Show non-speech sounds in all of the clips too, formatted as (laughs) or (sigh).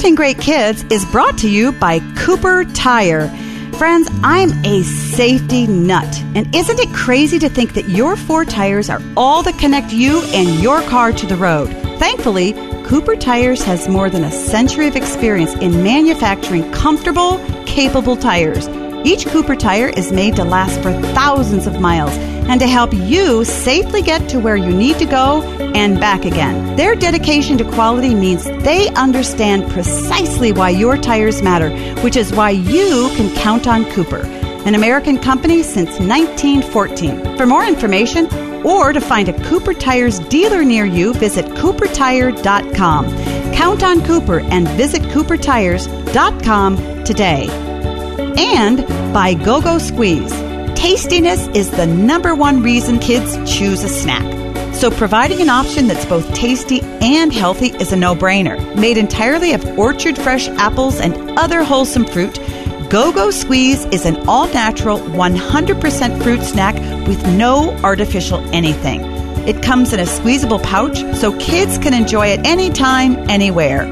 Parenting Great Kids is brought to you by Cooper Tire. Friends, I'm a safety nut. And isn't it crazy to think that your four tires are all that connect you and your car to the road? Thankfully, Cooper Tires has more than a century of experience in manufacturing comfortable, capable tires. Each Cooper tire is made to last for thousands of miles and to help you safely get to where you need to go and back again. Their dedication to quality means they understand precisely why your tires matter, which is why you can count on Cooper, an American company since 1914. For more information or to find a Cooper Tires dealer near you, visit coopertire.com. Count on Cooper and visit coopertires.com today and by Go Go Squeeze. Tastiness is the number one reason kids choose a snack. So, providing an option that's both tasty and healthy is a no brainer. Made entirely of orchard fresh apples and other wholesome fruit, Go Go Squeeze is an all natural, 100% fruit snack with no artificial anything. It comes in a squeezable pouch so kids can enjoy it anytime, anywhere.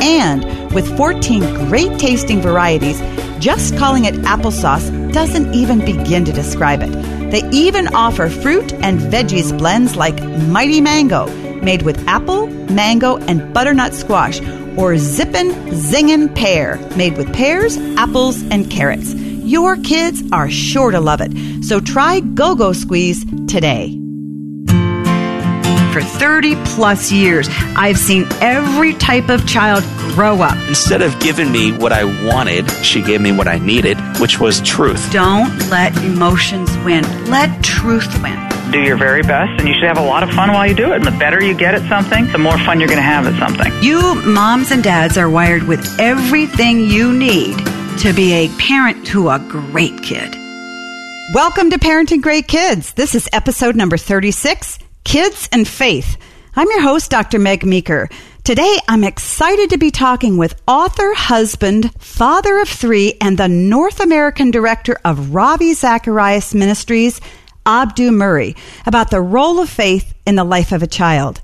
And with 14 great tasting varieties, just calling it applesauce doesn't even begin to describe it. They even offer fruit and veggies blends like Mighty Mango, made with apple, mango, and butternut squash, or Zippin' Zingin' Pear, made with pears, apples, and carrots. Your kids are sure to love it, so try Go Go Squeeze today for 30 plus years. I've seen every type of child grow up. Instead of giving me what I wanted, she gave me what I needed, which was truth. Don't let emotions win, let truth win. Do your very best, and you should have a lot of fun while you do it. And the better you get at something, the more fun you're going to have at something. You moms and dads are wired with everything you need to be a parent to a great kid. Welcome to Parenting Great Kids. This is episode number 36 Kids and Faith. I'm your host, Dr. Meg Meeker. Today, I'm excited to be talking with author, husband, father of three, and the North American director of Ravi Zacharias Ministries, Abdu Murray, about the role of faith in the life of a child.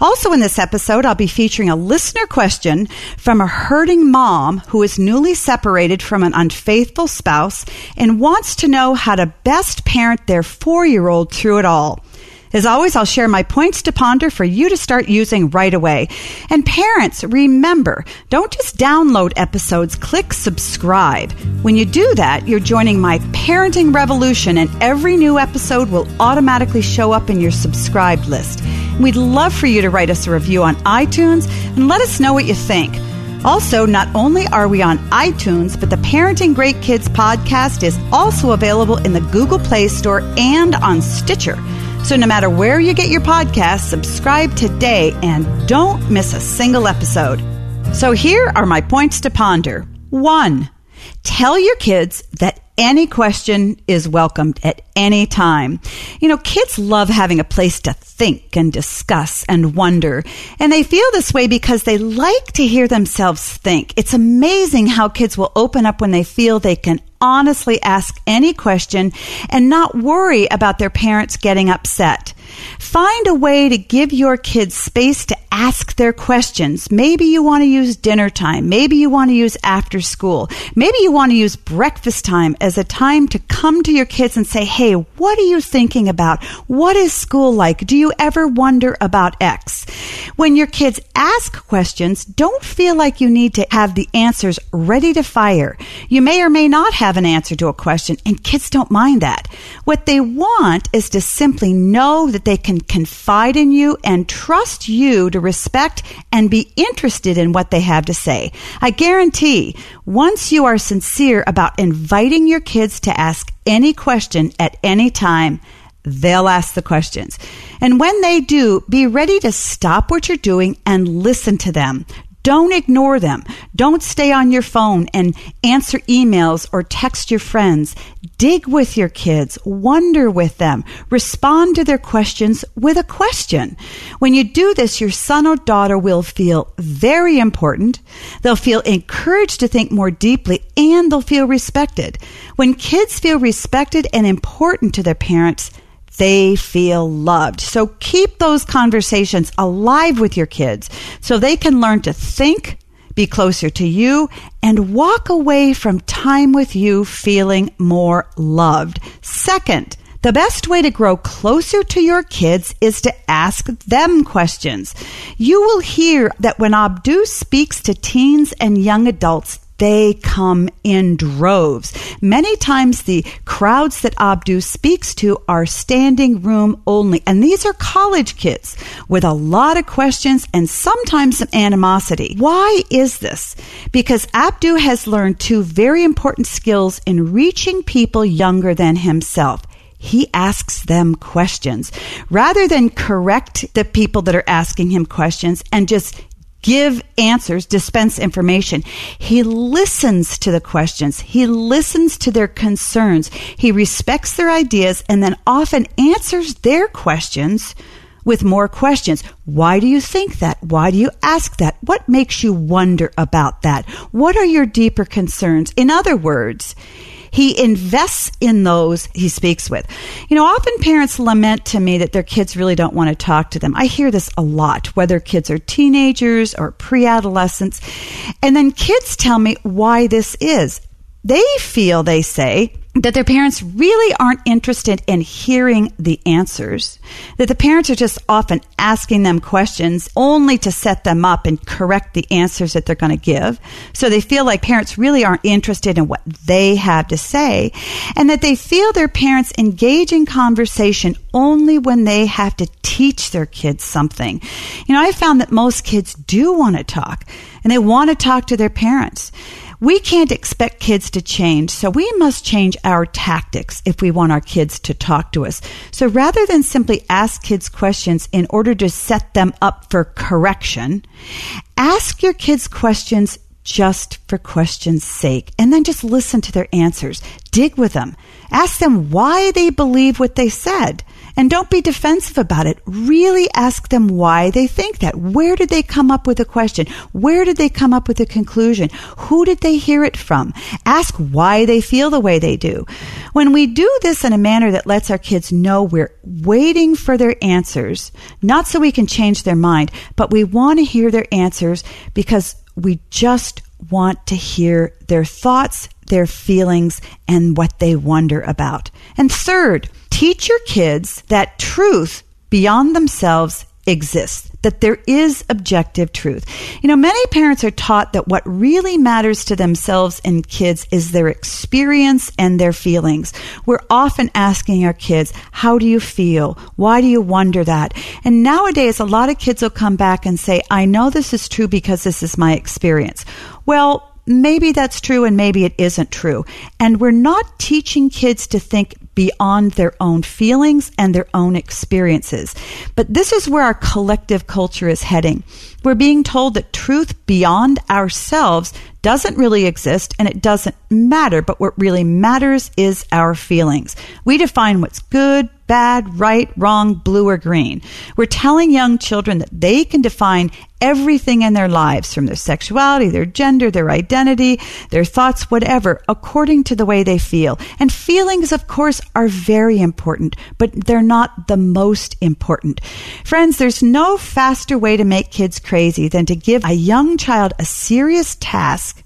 Also, in this episode, I'll be featuring a listener question from a hurting mom who is newly separated from an unfaithful spouse and wants to know how to best parent their four year old through it all. As always, I'll share my points to ponder for you to start using right away. And parents, remember, don't just download episodes, click subscribe. When you do that, you're joining my parenting revolution, and every new episode will automatically show up in your subscribed list. We'd love for you to write us a review on iTunes and let us know what you think. Also, not only are we on iTunes, but the Parenting Great Kids podcast is also available in the Google Play Store and on Stitcher. So no matter where you get your podcast, subscribe today and don't miss a single episode. So here are my points to ponder. One, tell your kids that any question is welcomed at any time. You know, kids love having a place to think and discuss and wonder. And they feel this way because they like to hear themselves think. It's amazing how kids will open up when they feel they can honestly ask any question and not worry about their parents getting upset. Find a way to give your kids space to ask their questions. Maybe you want to use dinner time. Maybe you want to use after school. Maybe you want to use breakfast time as a time to come to your kids and say, Hey, what are you thinking about? What is school like? Do you ever wonder about X? When your kids ask questions, don't feel like you need to have the answers ready to fire. You may or may not have an answer to a question, and kids don't mind that. What they want is to simply know that they can confide in you and trust you to respect and be interested in what they have to say. I guarantee once you are sincere about inviting your kids to ask any question at any time, they'll ask the questions. And when they do, be ready to stop what you're doing and listen to them. Don't ignore them. Don't stay on your phone and answer emails or text your friends. Dig with your kids. Wonder with them. Respond to their questions with a question. When you do this, your son or daughter will feel very important. They'll feel encouraged to think more deeply and they'll feel respected. When kids feel respected and important to their parents, they feel loved. So keep those conversations alive with your kids so they can learn to think be closer to you, and walk away from time with you feeling more loved. Second, the best way to grow closer to your kids is to ask them questions. You will hear that when Abdu speaks to teens and young adults, they come in droves. Many times the crowds that Abdu speaks to are standing room only. And these are college kids with a lot of questions and sometimes some animosity. Why is this? Because Abdu has learned two very important skills in reaching people younger than himself he asks them questions rather than correct the people that are asking him questions and just give answers, dispense information. He listens to the questions. He listens to their concerns. He respects their ideas and then often answers their questions with more questions. Why do you think that? Why do you ask that? What makes you wonder about that? What are your deeper concerns? In other words, he invests in those he speaks with. You know, often parents lament to me that their kids really don't want to talk to them. I hear this a lot, whether kids are teenagers or pre adolescents. And then kids tell me why this is. They feel, they say, that their parents really aren't interested in hearing the answers, that the parents are just often asking them questions only to set them up and correct the answers that they're going to give. So they feel like parents really aren't interested in what they have to say, and that they feel their parents engage in conversation only when they have to teach their kids something. You know, I found that most kids do want to talk, and they want to talk to their parents. We can't expect kids to change, so we must change our tactics if we want our kids to talk to us. So rather than simply ask kids questions in order to set them up for correction, ask your kids questions just for question's sake and then just listen to their answers. Dig with them. Ask them why they believe what they said. And don't be defensive about it. Really ask them why they think that. Where did they come up with a question? Where did they come up with a conclusion? Who did they hear it from? Ask why they feel the way they do. When we do this in a manner that lets our kids know we're waiting for their answers, not so we can change their mind, but we want to hear their answers because we just want to hear their thoughts, their feelings, and what they wonder about. And third, teach your kids that truth beyond themselves exists, that there is objective truth. You know, many parents are taught that what really matters to themselves and kids is their experience and their feelings. We're often asking our kids, how do you feel? Why do you wonder that? And nowadays, a lot of kids will come back and say, I know this is true because this is my experience. Well, maybe that's true and maybe it isn't true. And we're not teaching kids to think beyond their own feelings and their own experiences. But this is where our collective culture is heading. We're being told that truth beyond ourselves doesn't really exist and it doesn't matter, but what really matters is our feelings. We define what's good, bad, right, wrong, blue, or green. We're telling young children that they can define everything in their lives from their sexuality, their gender, their identity, their thoughts, whatever, according to the way they feel. And feelings, of course, are very important, but they're not the most important. Friends, there's no faster way to make kids crazy than to give a young child a serious task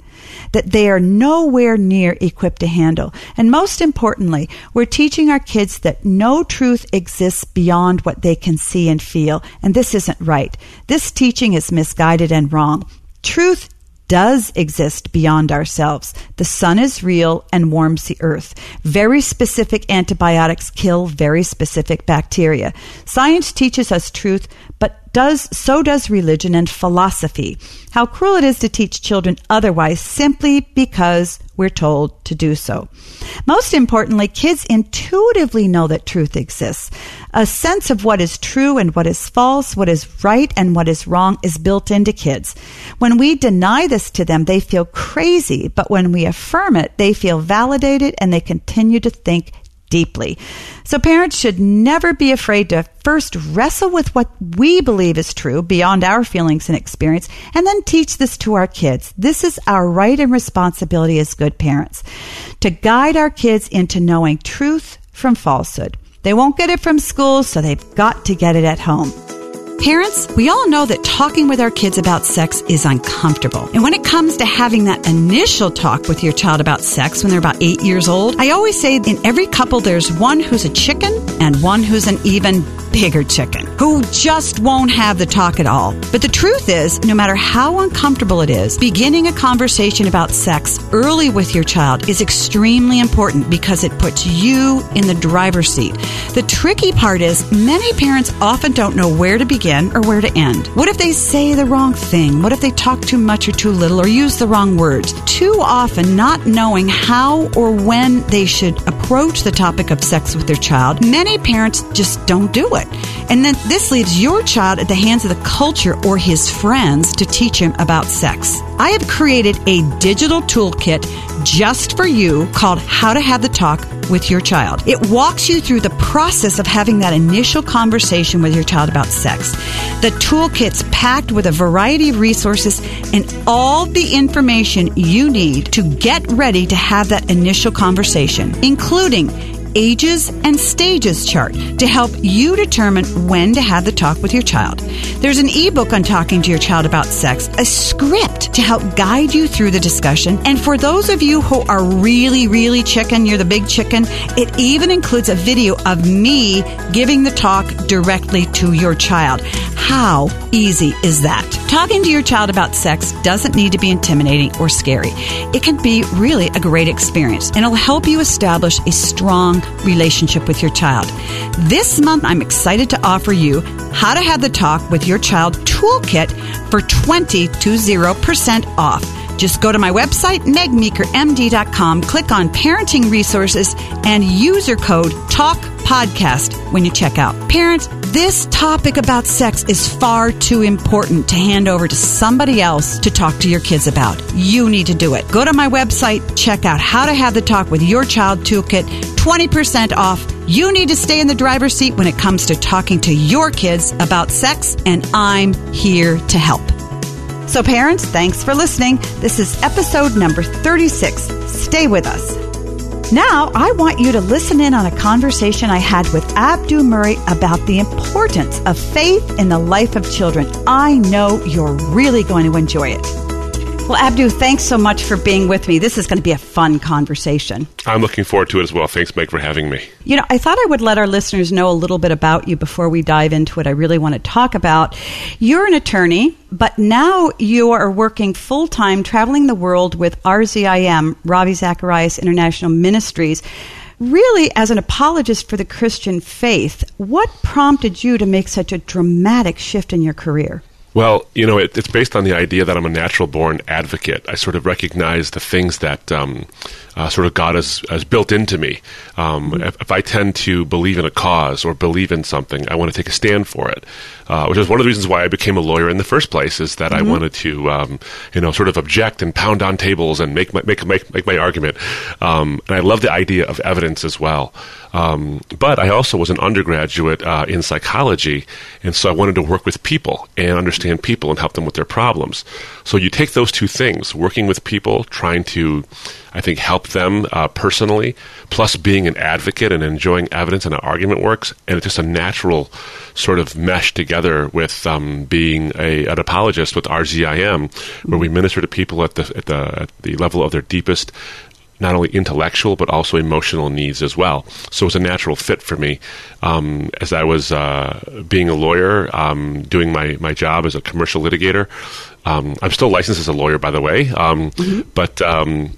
that they are nowhere near equipped to handle. And most importantly, we're teaching our kids that no truth exists beyond what they can see and feel. And this isn't right. This teaching is misguided and wrong. Truth does exist beyond ourselves. The sun is real and warms the earth. Very specific antibiotics kill very specific bacteria. Science teaches us truth, but does so does religion and philosophy. How cruel it is to teach children otherwise simply because we're told to do so. Most importantly, kids intuitively know that truth exists. A sense of what is true and what is false, what is right and what is wrong is built into kids. When we deny this to them, they feel crazy, but when we affirm it, they feel validated and they continue to think deeply. So parents should never be afraid to first wrestle with what we believe is true beyond our feelings and experience and then teach this to our kids. This is our right and responsibility as good parents to guide our kids into knowing truth from falsehood. They won't get it from school, so they've got to get it at home. Parents, we all know that talking with our kids about sex is uncomfortable. And when it comes to having that initial talk with your child about sex when they're about eight years old, I always say in every couple there's one who's a chicken and one who's an even bigger chicken who just won't have the talk at all. But the truth is, no matter how uncomfortable it is, beginning a conversation about sex early with your child is extremely important because it puts you in the driver's seat. The tricky part is many parents often don't know where to begin or where to end. What if they say the wrong thing? What if they talk too much or too little or use the wrong words? Too often, not knowing how or when they should approach the topic of sex with their child, many parents just don't do it. And then this leaves your child at the hands of the culture or his friends to teach him about sex. I have created a digital toolkit just for you called How to Have the Talk with Your Child. It walks you through the process of having that initial conversation with your child about sex. The toolkit's packed with a variety of resources and all the information you need to get ready to have that initial conversation, including ages and stages chart to help you determine when to have the talk with your child. There's an ebook on talking to your child about sex, a script to help guide you through the discussion. And for those of you who are really, really chicken, you're the big chicken, it even includes a video of me giving the talk directly to your child. How easy is that? Talking to your child about sex doesn't need to be intimidating or scary. It can be really a great experience and it'll help you establish a strong relationship with your child. This month, I'm excited to offer you How to Have the Talk with Your Child Toolkit for 20 to 0% off. Just go to my website, megmeekermd.com, click on parenting resources, and user code TALK podcast when you check out. Parents, this topic about sex is far too important to hand over to somebody else to talk to your kids about. You need to do it. Go to my website, check out how to have the talk with your child toolkit, 20% off. You need to stay in the driver's seat when it comes to talking to your kids about sex, and I'm here to help. So, parents, thanks for listening. This is episode number 36. Stay with us. Now, I want you to listen in on a conversation I had with Abdu Murray about the importance of faith in the life of children. I know you're really going to enjoy it. Well, Abdu, thanks so much for being with me. This is going to be a fun conversation. I'm looking forward to it as well. Thanks, Mike, for having me. You know, I thought I would let our listeners know a little bit about you before we dive into what I really want to talk about. You're an attorney, but now you are working full time traveling the world with RZIM, Ravi Zacharias International Ministries. Really, as an apologist for the Christian faith, what prompted you to make such a dramatic shift in your career? Well, you know, it, it's based on the idea that I'm a natural born advocate. I sort of recognize the things that um, uh, sort of God has, has built into me. Um, mm-hmm. if, if, I tend to believe in a cause or believe in something, I want to take a stand for it, uh, which is one of the reasons why I became a lawyer in the first place. Is that mm-hmm. I wanted to, um, you know, sort of object and pound on tables and make my, make make make my argument. Um, and I love the idea of evidence as well. Um, but I also was an undergraduate uh, in psychology, and so I wanted to work with people and understand people and help them with their problems. So you take those two things, working with people, trying to I think, help them uh, personally, plus being an advocate and enjoying evidence and an argument works. And it's just a natural sort of mesh together with um, being a, an apologist with RZIM, where we minister to people at the, at the, at the level of their deepest not only intellectual but also emotional needs as well. So it was a natural fit for me um, as I was uh, being a lawyer, um, doing my, my job as a commercial litigator. Um, I'm still licensed as a lawyer, by the way, um, mm-hmm. but um,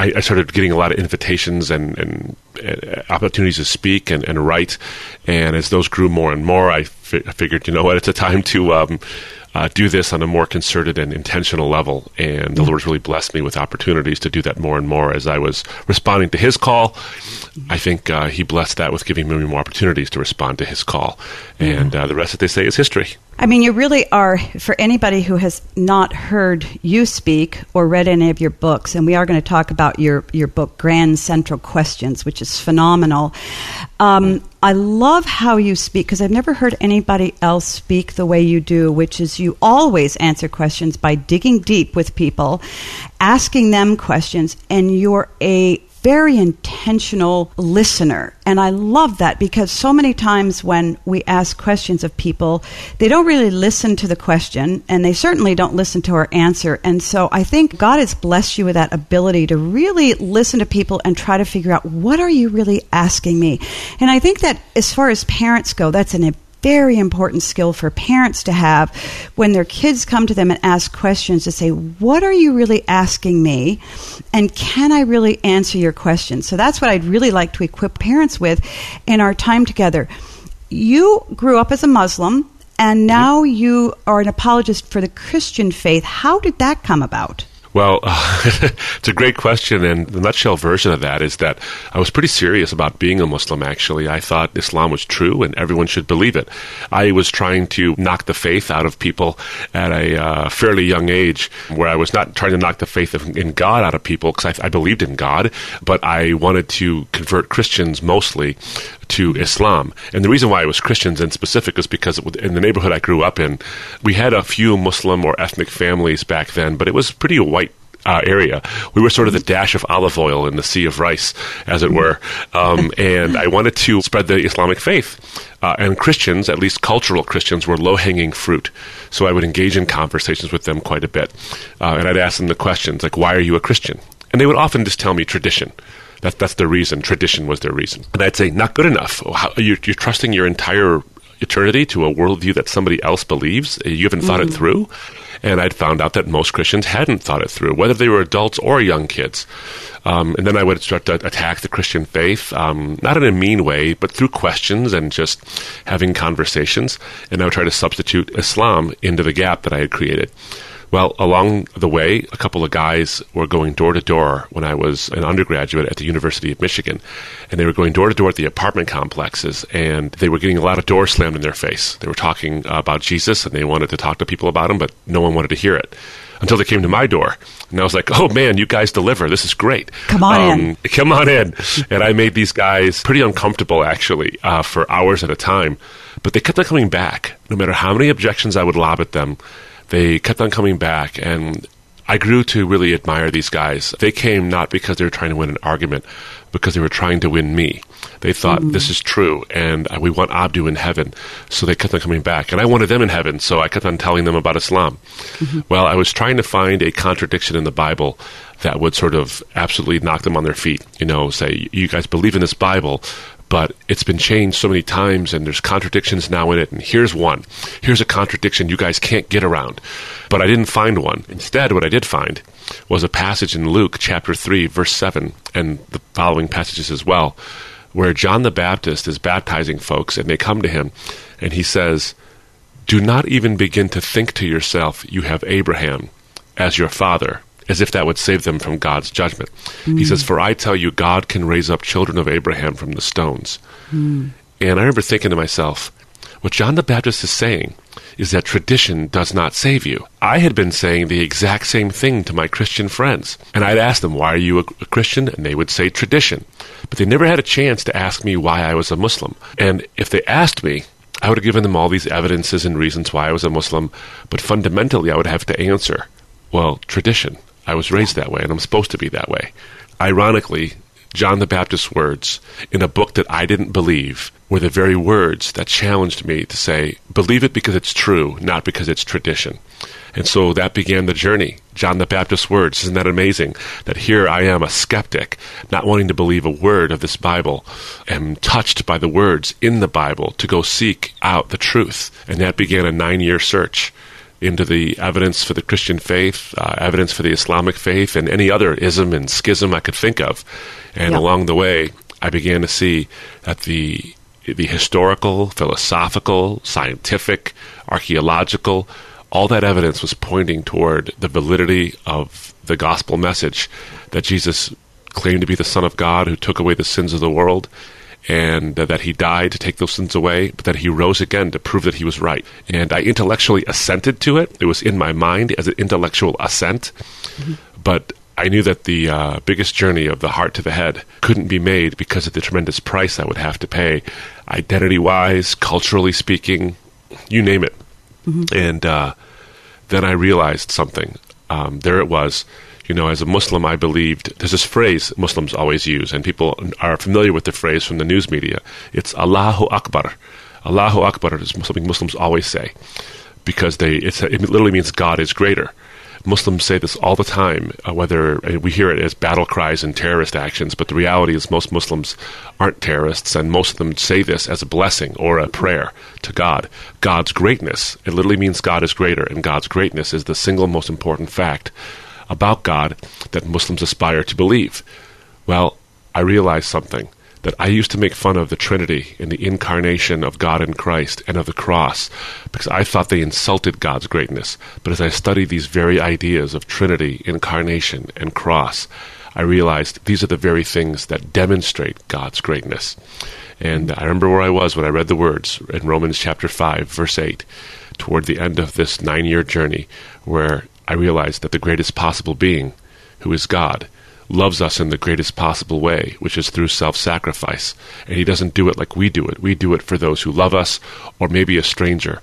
I, I, started getting a lot of invitations and, and uh, opportunities to speak and, and, write. And as those grew more and more, I, fi- I figured, you know what, it's a time to um, uh, do this on a more concerted and intentional level. And the mm-hmm. Lord's really blessed me with opportunities to do that more and more as I was responding to His call. I think uh, He blessed that with giving me more opportunities to respond to His call. Mm-hmm. And uh, the rest, that they say, is history. I mean, you really are, for anybody who has not heard you speak or read any of your books, and we are going to talk about your, your book, Grand Central Questions, which is phenomenal. Um, I love how you speak because I've never heard anybody else speak the way you do, which is you always answer questions by digging deep with people, asking them questions, and you're a very intentional listener. And I love that because so many times when we ask questions of people, they don't really listen to the question and they certainly don't listen to our answer. And so I think God has blessed you with that ability to really listen to people and try to figure out what are you really asking me? And I think that as far as parents go, that's an very important skill for parents to have when their kids come to them and ask questions to say, What are you really asking me? And can I really answer your question? So that's what I'd really like to equip parents with in our time together. You grew up as a Muslim and now you are an apologist for the Christian faith. How did that come about? Well, (laughs) it's a great question, and the nutshell version of that is that I was pretty serious about being a Muslim, actually. I thought Islam was true and everyone should believe it. I was trying to knock the faith out of people at a uh, fairly young age, where I was not trying to knock the faith of, in God out of people, because I, I believed in God, but I wanted to convert Christians mostly to Islam. And the reason why it was Christians in specific is because in the neighborhood I grew up in, we had a few Muslim or ethnic families back then, but it was pretty white uh, area. We were sort of the dash of olive oil in the sea of rice, as it were. Um, (laughs) and I wanted to spread the Islamic faith. Uh, and Christians, at least cultural Christians, were low hanging fruit. So I would engage in conversations with them quite a bit. Uh, and I'd ask them the questions like, why are you a Christian? And they would often just tell me tradition. That, that's their reason. Tradition was their reason. And I'd say, not good enough. How, you're, you're trusting your entire eternity to a worldview that somebody else believes. You haven't thought mm-hmm. it through. And I'd found out that most Christians hadn't thought it through, whether they were adults or young kids. Um, and then I would start to attack the Christian faith, um, not in a mean way, but through questions and just having conversations. And I would try to substitute Islam into the gap that I had created. Well, along the way, a couple of guys were going door to door when I was an undergraduate at the University of Michigan. And they were going door to door at the apartment complexes, and they were getting a lot of doors slammed in their face. They were talking about Jesus, and they wanted to talk to people about him, but no one wanted to hear it until they came to my door. And I was like, oh man, you guys deliver. This is great. Come on um, in. Come on in. and I made these guys pretty uncomfortable, actually, uh, for hours at a time. But they kept on coming back. No matter how many objections I would lob at them, they kept on coming back. And I grew to really admire these guys. They came not because they were trying to win an argument, because they were trying to win me. They thought mm. this is true, and we want Abdu in heaven, so they kept on coming back. And I wanted them in heaven, so I kept on telling them about Islam. Mm-hmm. Well, I was trying to find a contradiction in the Bible that would sort of absolutely knock them on their feet. You know, say, you guys believe in this Bible, but it's been changed so many times and there's contradictions now in it and here's one. Here's a contradiction you guys can't get around. But i didn't find one. Instead what i did find was a passage in luke chapter 3 verse 7 and the following passages as well where john the baptist is baptizing folks and they come to him and he says do not even begin to think to yourself you have abraham as your father as if that would save them from God's judgment. Mm. He says, For I tell you, God can raise up children of Abraham from the stones. Mm. And I remember thinking to myself, what John the Baptist is saying is that tradition does not save you. I had been saying the exact same thing to my Christian friends. And I'd ask them, Why are you a, a Christian? And they would say tradition. But they never had a chance to ask me why I was a Muslim. And if they asked me, I would have given them all these evidences and reasons why I was a Muslim, but fundamentally I would have to answer, well, tradition. I was raised that way, and I'm supposed to be that way. Ironically, John the Baptist's words in a book that I didn't believe were the very words that challenged me to say, believe it because it's true, not because it's tradition. And so that began the journey. John the Baptist's words. Isn't that amazing? That here I am, a skeptic, not wanting to believe a word of this Bible, am touched by the words in the Bible to go seek out the truth. And that began a nine year search into the evidence for the Christian faith, uh, evidence for the Islamic faith, and any other ism and schism I could think of. And along the way, I began to see that the the historical, philosophical, scientific, archaeological, all that evidence was pointing toward the validity of the gospel message that Jesus claimed to be the Son of God who took away the sins of the world and uh, that he died to take those sins away, but that he rose again to prove that he was right. And I intellectually assented to it. It was in my mind as an intellectual assent, mm-hmm. but I knew that the uh, biggest journey of the heart to the head couldn't be made because of the tremendous price I would have to pay, identity wise, culturally speaking, you name it. Mm-hmm. And uh, then I realized something. um, there it was. You know, as a Muslim, I believed there's this phrase Muslims always use, and people are familiar with the phrase from the news media. It's Allahu Akbar. Allahu Akbar is something Muslims always say because they it literally means God is greater. Muslims say this all the time, uh, whether uh, we hear it as battle cries and terrorist actions, but the reality is most Muslims aren't terrorists, and most of them say this as a blessing or a prayer to God. God's greatness, it literally means God is greater, and God's greatness is the single most important fact about God that Muslims aspire to believe. Well, I realized something that I used to make fun of the Trinity and the incarnation of God in Christ and of the cross because I thought they insulted God's greatness. But as I studied these very ideas of Trinity, incarnation, and cross, I realized these are the very things that demonstrate God's greatness. And I remember where I was when I read the words in Romans chapter 5, verse 8, toward the end of this nine year journey, where I realize that the greatest possible being, who is God, loves us in the greatest possible way, which is through self sacrifice. And He doesn't do it like we do it. We do it for those who love us or maybe a stranger.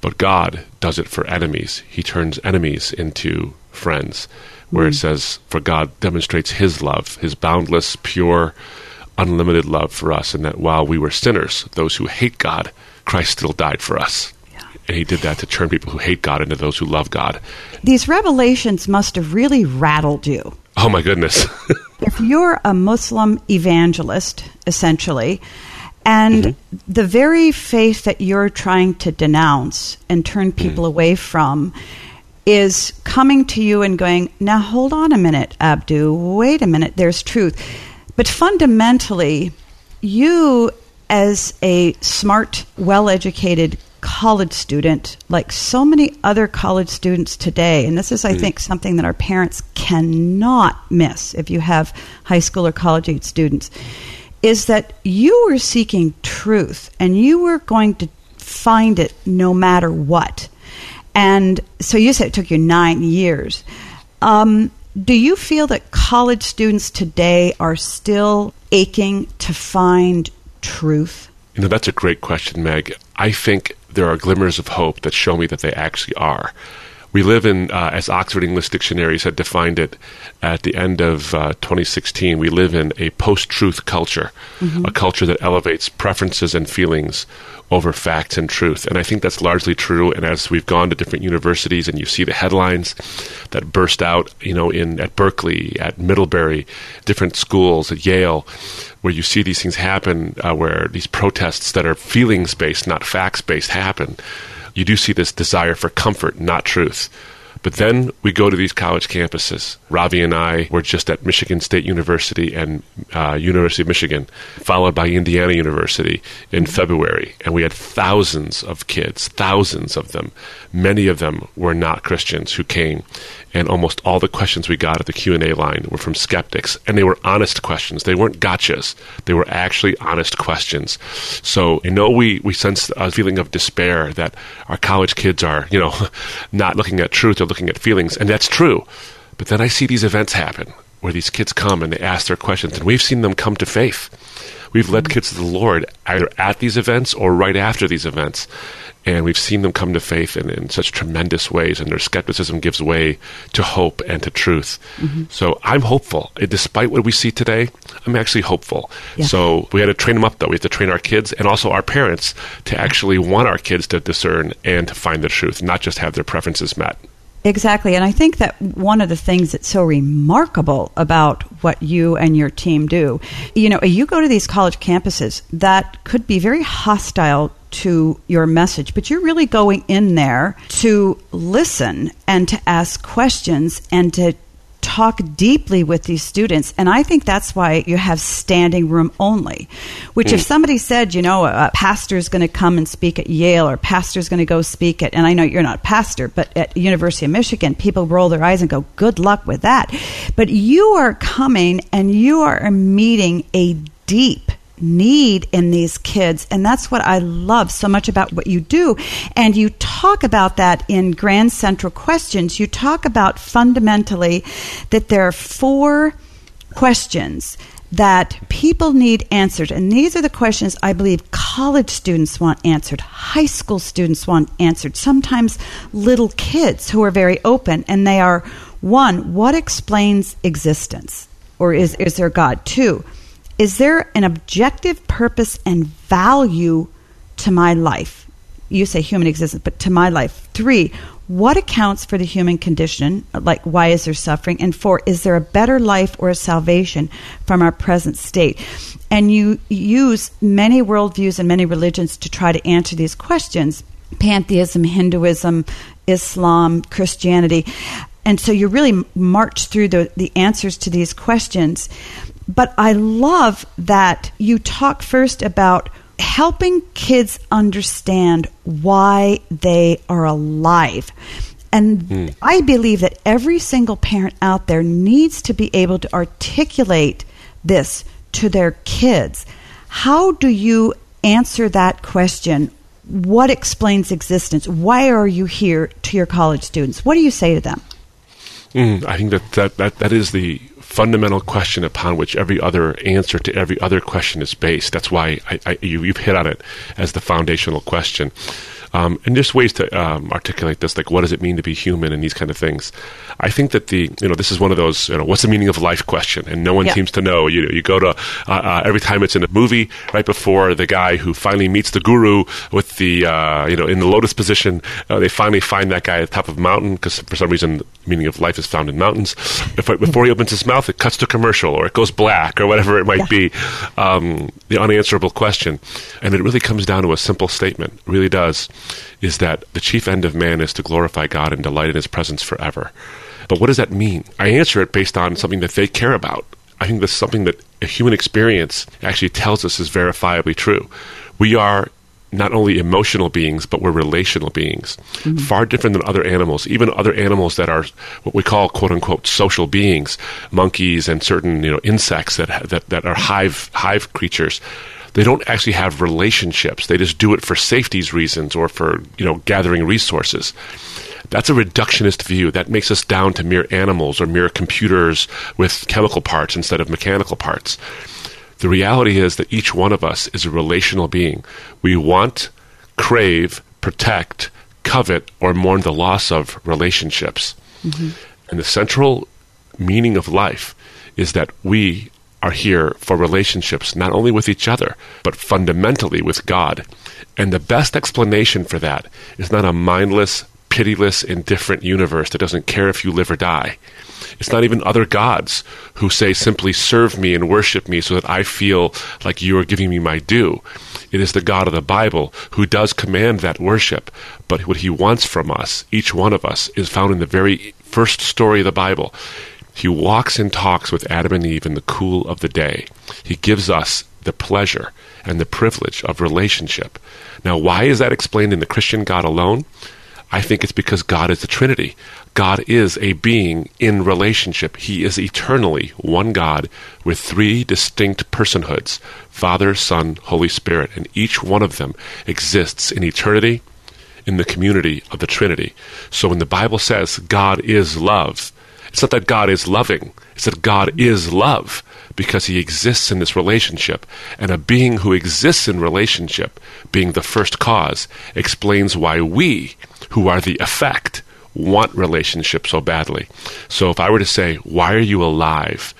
But God does it for enemies. He turns enemies into friends, where mm. it says, For God demonstrates His love, His boundless, pure, unlimited love for us, and that while we were sinners, those who hate God, Christ still died for us. And he did that to turn people who hate God into those who love God. These revelations must have really rattled you. Oh my goodness. (laughs) if you're a Muslim evangelist, essentially, and mm-hmm. the very faith that you're trying to denounce and turn mm. people mm. away from is coming to you and going, now hold on a minute, Abdu, wait a minute, there's truth. But fundamentally, you, as a smart, well educated college student, like so many other college students today, and this is, I mm. think, something that our parents cannot miss if you have high school or college age students, is that you were seeking truth and you were going to find it no matter what. And so you said it took you nine years. Um, do you feel that college students today are still aching to find truth? You know, that's a great question, Meg. I think there are glimmers of hope that show me that they actually are. We live in, uh, as Oxford English Dictionaries had defined it at the end of uh, 2016, we live in a post truth culture, mm-hmm. a culture that elevates preferences and feelings over facts and truth. And I think that's largely true. And as we've gone to different universities and you see the headlines that burst out, you know, in at Berkeley, at Middlebury, different schools, at Yale, where you see these things happen, uh, where these protests that are feelings based, not facts based, happen, you do see this desire for comfort, not truth. But then we go to these college campuses. Ravi and I were just at Michigan State University and uh, University of Michigan, followed by Indiana University in February. And we had thousands of kids, thousands of them. Many of them were not Christians who came and almost all the questions we got at the q&a line were from skeptics and they were honest questions. They weren't gotchas. They were actually honest questions. So i know we, we sense a feeling of despair that our college kids are you know (laughs) not looking at truth or looking at feelings and that's true. But then i see these events happen where these kids come and they ask their questions and we've seen them come to faith. We've led mm-hmm. kids to the lord either at these events or right after these events and we've seen them come to faith in, in such tremendous ways, and their skepticism gives way to hope and to truth. Mm-hmm. So I'm hopeful. Despite what we see today, I'm actually hopeful. Yeah. So we had to train them up, though. We have to train our kids and also our parents to actually want our kids to discern and to find the truth, not just have their preferences met. Exactly. And I think that one of the things that's so remarkable about what you and your team do, you know, you go to these college campuses that could be very hostile to your message, but you're really going in there to listen and to ask questions and to talk deeply with these students. And I think that's why you have standing room only, which mm. if somebody said, you know, a pastor is going to come and speak at Yale or pastor is going to go speak at, and I know you're not a pastor, but at University of Michigan, people roll their eyes and go, good luck with that. But you are coming and you are meeting a deep need in these kids. And that's what I love so much about what you do. And you talk about that in Grand Central Questions. You talk about fundamentally that there are four questions that people need answered. And these are the questions I believe college students want answered, high school students want answered, sometimes little kids who are very open. And they are one, what explains existence? Or is, is there God? Two, is there an objective purpose and value to my life? You say human existence, but to my life. Three, what accounts for the human condition? Like, why is there suffering? And four, is there a better life or a salvation from our present state? And you use many worldviews and many religions to try to answer these questions pantheism, Hinduism, Islam, Christianity. And so you really march through the, the answers to these questions. But I love that you talk first about helping kids understand why they are alive. And mm. I believe that every single parent out there needs to be able to articulate this to their kids. How do you answer that question? What explains existence? Why are you here to your college students? What do you say to them? Mm, I think that, that, that, that is the fundamental question upon which every other answer to every other question is based. That's why I, I, you, have hit on it as the foundational question. Um, and there's ways to um, articulate this, like what does it mean to be human and these kind of things. I think that the, you know, this is one of those, you know, what's the meaning of life question? And no one seems to know. You know, you go to, uh, uh, every time it's in a movie, right before the guy who finally meets the guru with the, uh, you know, in the lotus position, uh, they finally find that guy at the top of a mountain because for some reason meaning of life is found in mountains. Before, before he opens his mouth, it cuts to commercial or it goes black or whatever it might yeah. be. Um, the unanswerable question. And it really comes down to a simple statement, it really does is that the chief end of man is to glorify God and delight in his presence forever. But what does that mean? I answer it based on something that they care about. I think this is something that a human experience actually tells us is verifiably true. We are not only emotional beings, but we're relational beings. Mm-hmm. Far different than other animals, even other animals that are what we call quote unquote social beings, monkeys and certain you know insects that that, that are hive hive creatures they don't actually have relationships. They just do it for safety's reasons or for, you know, gathering resources. That's a reductionist view. That makes us down to mere animals or mere computers with chemical parts instead of mechanical parts. The reality is that each one of us is a relational being. We want, crave, protect, covet, or mourn the loss of relationships. Mm-hmm. And the central meaning of life is that we are here for relationships, not only with each other, but fundamentally with God. And the best explanation for that is not a mindless, pitiless, indifferent universe that doesn't care if you live or die. It's not even other gods who say simply serve me and worship me so that I feel like you are giving me my due. It is the God of the Bible who does command that worship, but what he wants from us, each one of us, is found in the very first story of the Bible. He walks and talks with Adam and Eve in the cool of the day. He gives us the pleasure and the privilege of relationship. Now, why is that explained in the Christian God alone? I think it's because God is the Trinity. God is a being in relationship. He is eternally one God with three distinct personhoods Father, Son, Holy Spirit, and each one of them exists in eternity in the community of the Trinity. So when the Bible says God is love, it's not that God is loving, it's that God is love because he exists in this relationship. And a being who exists in relationship, being the first cause, explains why we, who are the effect, want relationship so badly. So if I were to say, Why are you alive?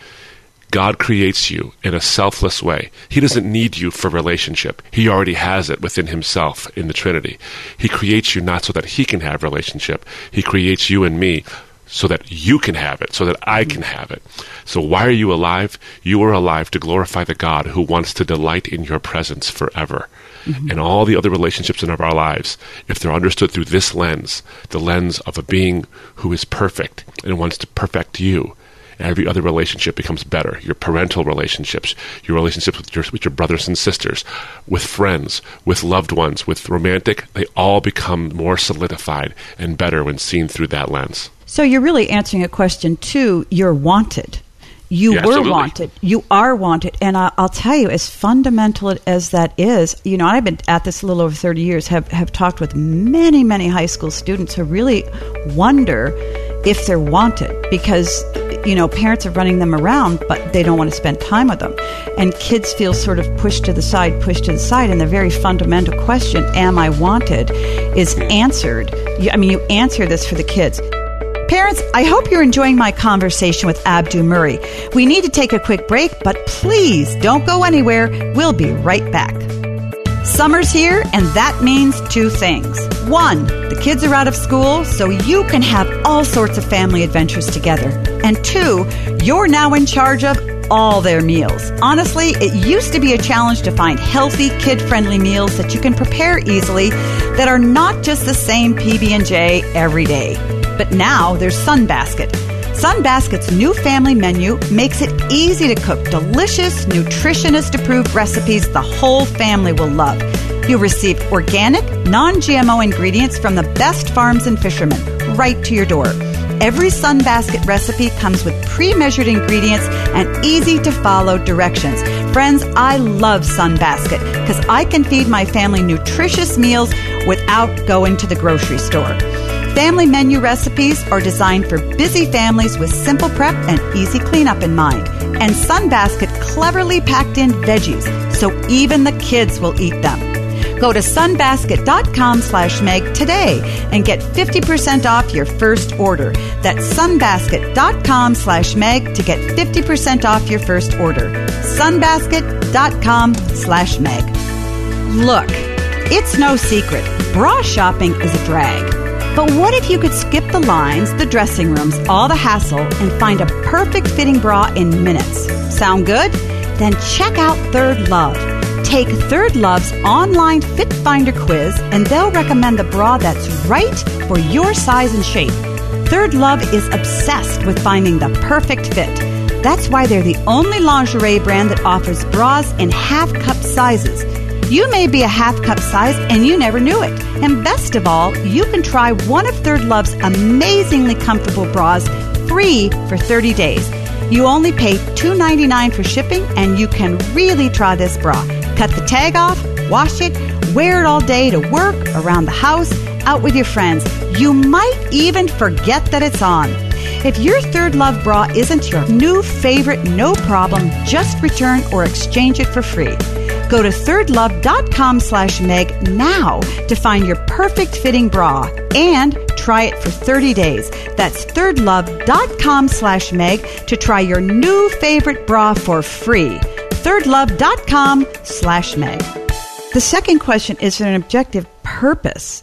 God creates you in a selfless way. He doesn't need you for relationship. He already has it within himself in the Trinity. He creates you not so that he can have relationship. He creates you and me so that you can have it, so that I can have it. So why are you alive? You are alive to glorify the God who wants to delight in your presence forever. Mm-hmm. And all the other relationships in our lives, if they're understood through this lens, the lens of a being who is perfect and wants to perfect you, every other relationship becomes better. Your parental relationships, your relationships with your, with your brothers and sisters, with friends, with loved ones, with romantic, they all become more solidified and better when seen through that lens. So you're really answering a question too. You're wanted. You yeah, were absolutely. wanted. You are wanted. And I, will tell you, as fundamental as that is, you know, I've been at this a little over 30 years, have, have talked with many, many high school students who really wonder if they're wanted because you know parents are running them around but they don't want to spend time with them and kids feel sort of pushed to the side pushed to the side and the very fundamental question am i wanted is answered You- i mean you answer this for the kids Parents, I hope you're enjoying my conversation with Abdu Murray. We need to take a quick break, but please don't go anywhere. We'll be right back. Summer's here, and that means two things. One, the kids are out of school, so you can have all sorts of family adventures together. And two, you're now in charge of all their meals. Honestly, it used to be a challenge to find healthy, kid-friendly meals that you can prepare easily that are not just the same PB&J every day. But now there's Sunbasket. Sunbasket's new family menu makes it easy to cook delicious, nutritionist approved recipes the whole family will love. You'll receive organic, non GMO ingredients from the best farms and fishermen right to your door. Every Sunbasket recipe comes with pre measured ingredients and easy to follow directions. Friends, I love Sunbasket because I can feed my family nutritious meals without going to the grocery store. Family menu recipes are designed for busy families with simple prep and easy cleanup in mind. And Sunbasket cleverly packed in veggies so even the kids will eat them. Go to sunbasket.com slash Meg today and get 50% off your first order. That's sunbasket.com slash Meg to get 50% off your first order. Sunbasket.com slash Meg. Look, it's no secret. Bra shopping is a drag. But what if you could skip the lines, the dressing rooms, all the hassle, and find a perfect fitting bra in minutes? Sound good? Then check out Third Love. Take Third Love's online Fit Finder quiz, and they'll recommend the bra that's right for your size and shape. Third Love is obsessed with finding the perfect fit. That's why they're the only lingerie brand that offers bras in half cup sizes. You may be a half cup size and you never knew it. And best of all, you can try one of Third Love's amazingly comfortable bras free for 30 days. You only pay $2.99 for shipping and you can really try this bra. Cut the tag off, wash it, wear it all day to work, around the house, out with your friends. You might even forget that it's on. If your Third Love bra isn't your new favorite, no problem, just return or exchange it for free. Go to thirdlove.com slash Meg now to find your perfect fitting bra and try it for 30 days. That's thirdlove.com slash Meg to try your new favorite bra for free. thirdlove.com slash Meg. The second question is an objective purpose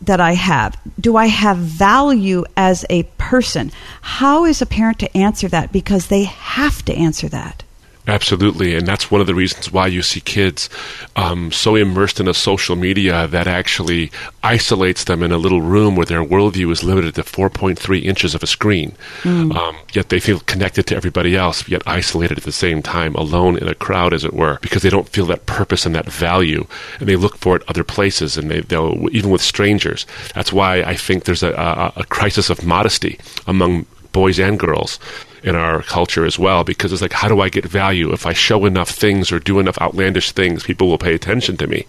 that I have? Do I have value as a person? How is a parent to answer that? Because they have to answer that. Absolutely, and that's one of the reasons why you see kids um, so immersed in a social media that actually isolates them in a little room where their worldview is limited to 4.3 inches of a screen. Um, yet they feel connected to everybody else, yet isolated at the same time, alone in a crowd, as it were, because they don't feel that purpose and that value, and they look for it other places, and they, they'll even with strangers. That's why I think there's a, a, a crisis of modesty among boys and girls in our culture as well because it's like how do i get value? If i show enough things or do enough outlandish things people will pay attention to me.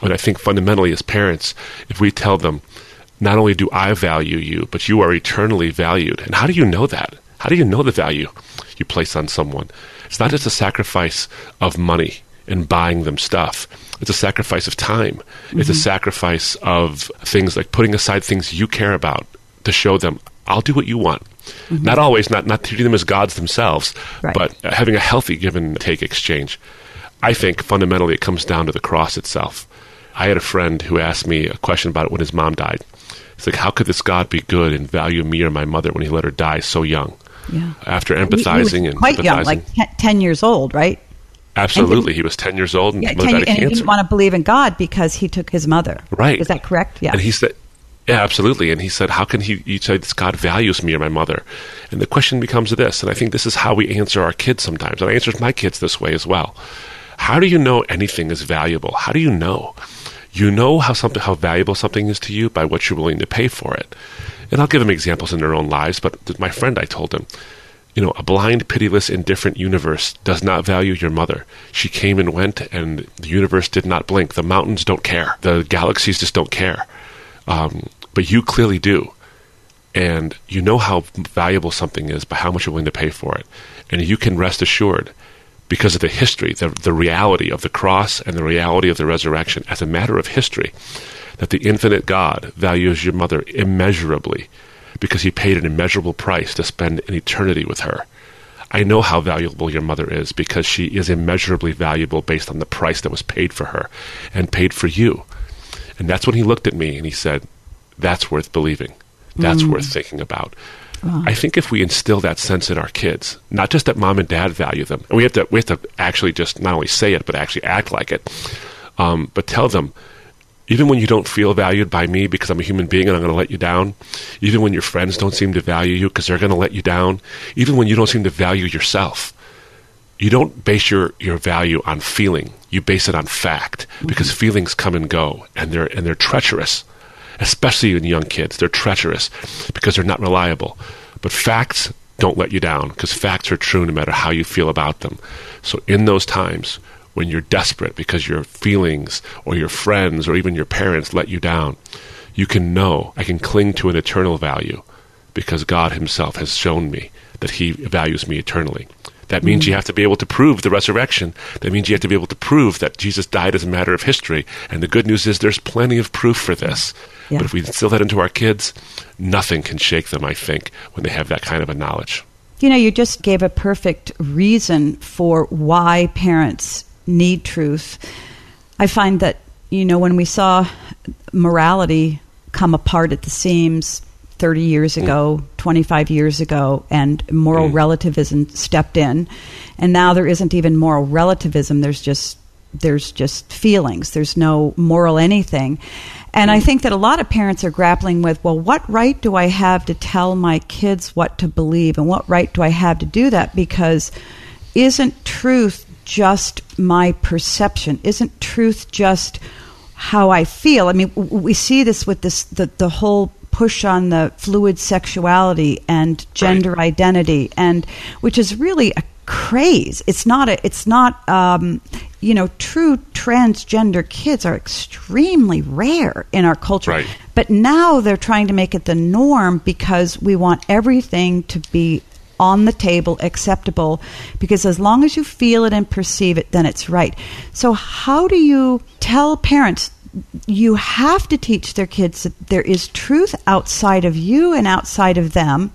And i think fundamentally as parents if we tell them not only do i value you but you are eternally valued. And how do you know that? How do you know the value you place on someone? It's not just a sacrifice of money and buying them stuff. It's a sacrifice of time. It's a mm-hmm. sacrifice of things like putting aside things you care about to show them I'll do what you want. Mm-hmm. Not always, not not treating them as gods themselves, Right. but having a healthy give and take exchange. I think fundamentally it comes down to the cross itself. I had a friend who asked me a question about it when his mom died. It's like, how could this God be good and value me or my mother when he let her die so young? Yeah. After He- he empathizing was and quite young, like te- 10 years old, right? absolutely, he was ten years old and Yeah, 10, died of and he didn't want to believe in God because he took his mother. Right. Is that correct? Yeah. And he said, yeah, absolutely. And he said, how can he, he said, God values me or my mother? And the question becomes this, and I think this is how we answer our kids sometimes. And I answer my kids this way as well. How do you know anything is valuable? How do you know? You know how something, how valuable something is to you by what you're willing to pay for it. And I'll give them examples in their own lives, but my friend, I told him, you know, a blind, pitiless, indifferent universe does not value your mother. She came and went, and the universe did not blink. The mountains don't care. The galaxies just don't care. Um, but you clearly do. and you know how valuable something is by how much you're willing to pay for it. And you can rest assured, because of the history, the, the reality of the cross and the reality of the resurrection, as a matter of history, that the infinite God values your mother immeasurably because he paid an immeasurable price to spend an eternity with her. I know how valuable your mother is because she is immeasurably valuable based on the price that was paid for her and paid for you. And that's when he looked at me and he said, That's worth believing. That's mm. worth thinking about. I think if we instill that sense in our kids, not just that mom and dad value them, and we have to we have to actually just not only say it but actually act like it, um, but tell them, even when you don't feel valued by me because I'm a human being and I'm going to let you down, even when your friends don't seem to value you because they're going to let you down, even when you don't seem to value yourself, you don't base your, your value on feeling. You base it on fact mm-hmm. because feelings come and go and they're and they're treacherous especially in young kids. They're treacherous because they're not reliable. But facts don't let you down because facts are true no matter how you feel about them. So in those times when you're desperate because your feelings or your friends or even your parents let you down, you can know I can cling to an eternal value because God Himself has shown me that He values me eternally. That means mm-hmm. you have to be able to prove the resurrection. That means you have to be able to prove that Jesus died as a matter of history. And the good news is there's plenty of proof for this. Yeah. But if we instill that into our kids, nothing can shake them, I think, when they have that kind of a knowledge. You know, you just gave a perfect reason for why parents need truth. I find that, you know, when we saw morality come apart at the seams 30 years mm. ago, mm. 25 years ago, and moral mm. relativism stepped in, and now there isn't even moral relativism, there's just there's just feelings. There's no moral anything. And I think that a lot of parents are grappling with, well, what right do I have to tell my kids what to believe? And what right do I have to do that? Because isn't truth just my perception? Isn't truth just how I feel? I mean, we see this with this, the, the whole push on the fluid sexuality and gender right. identity and which is really a craze it's not a it's not um, you know, true transgender kids are extremely rare in our culture. Right. But now they're trying to make it the norm because we want everything to be on the table, acceptable, because as long as you feel it and perceive it, then it's right. So, how do you tell parents you have to teach their kids that there is truth outside of you and outside of them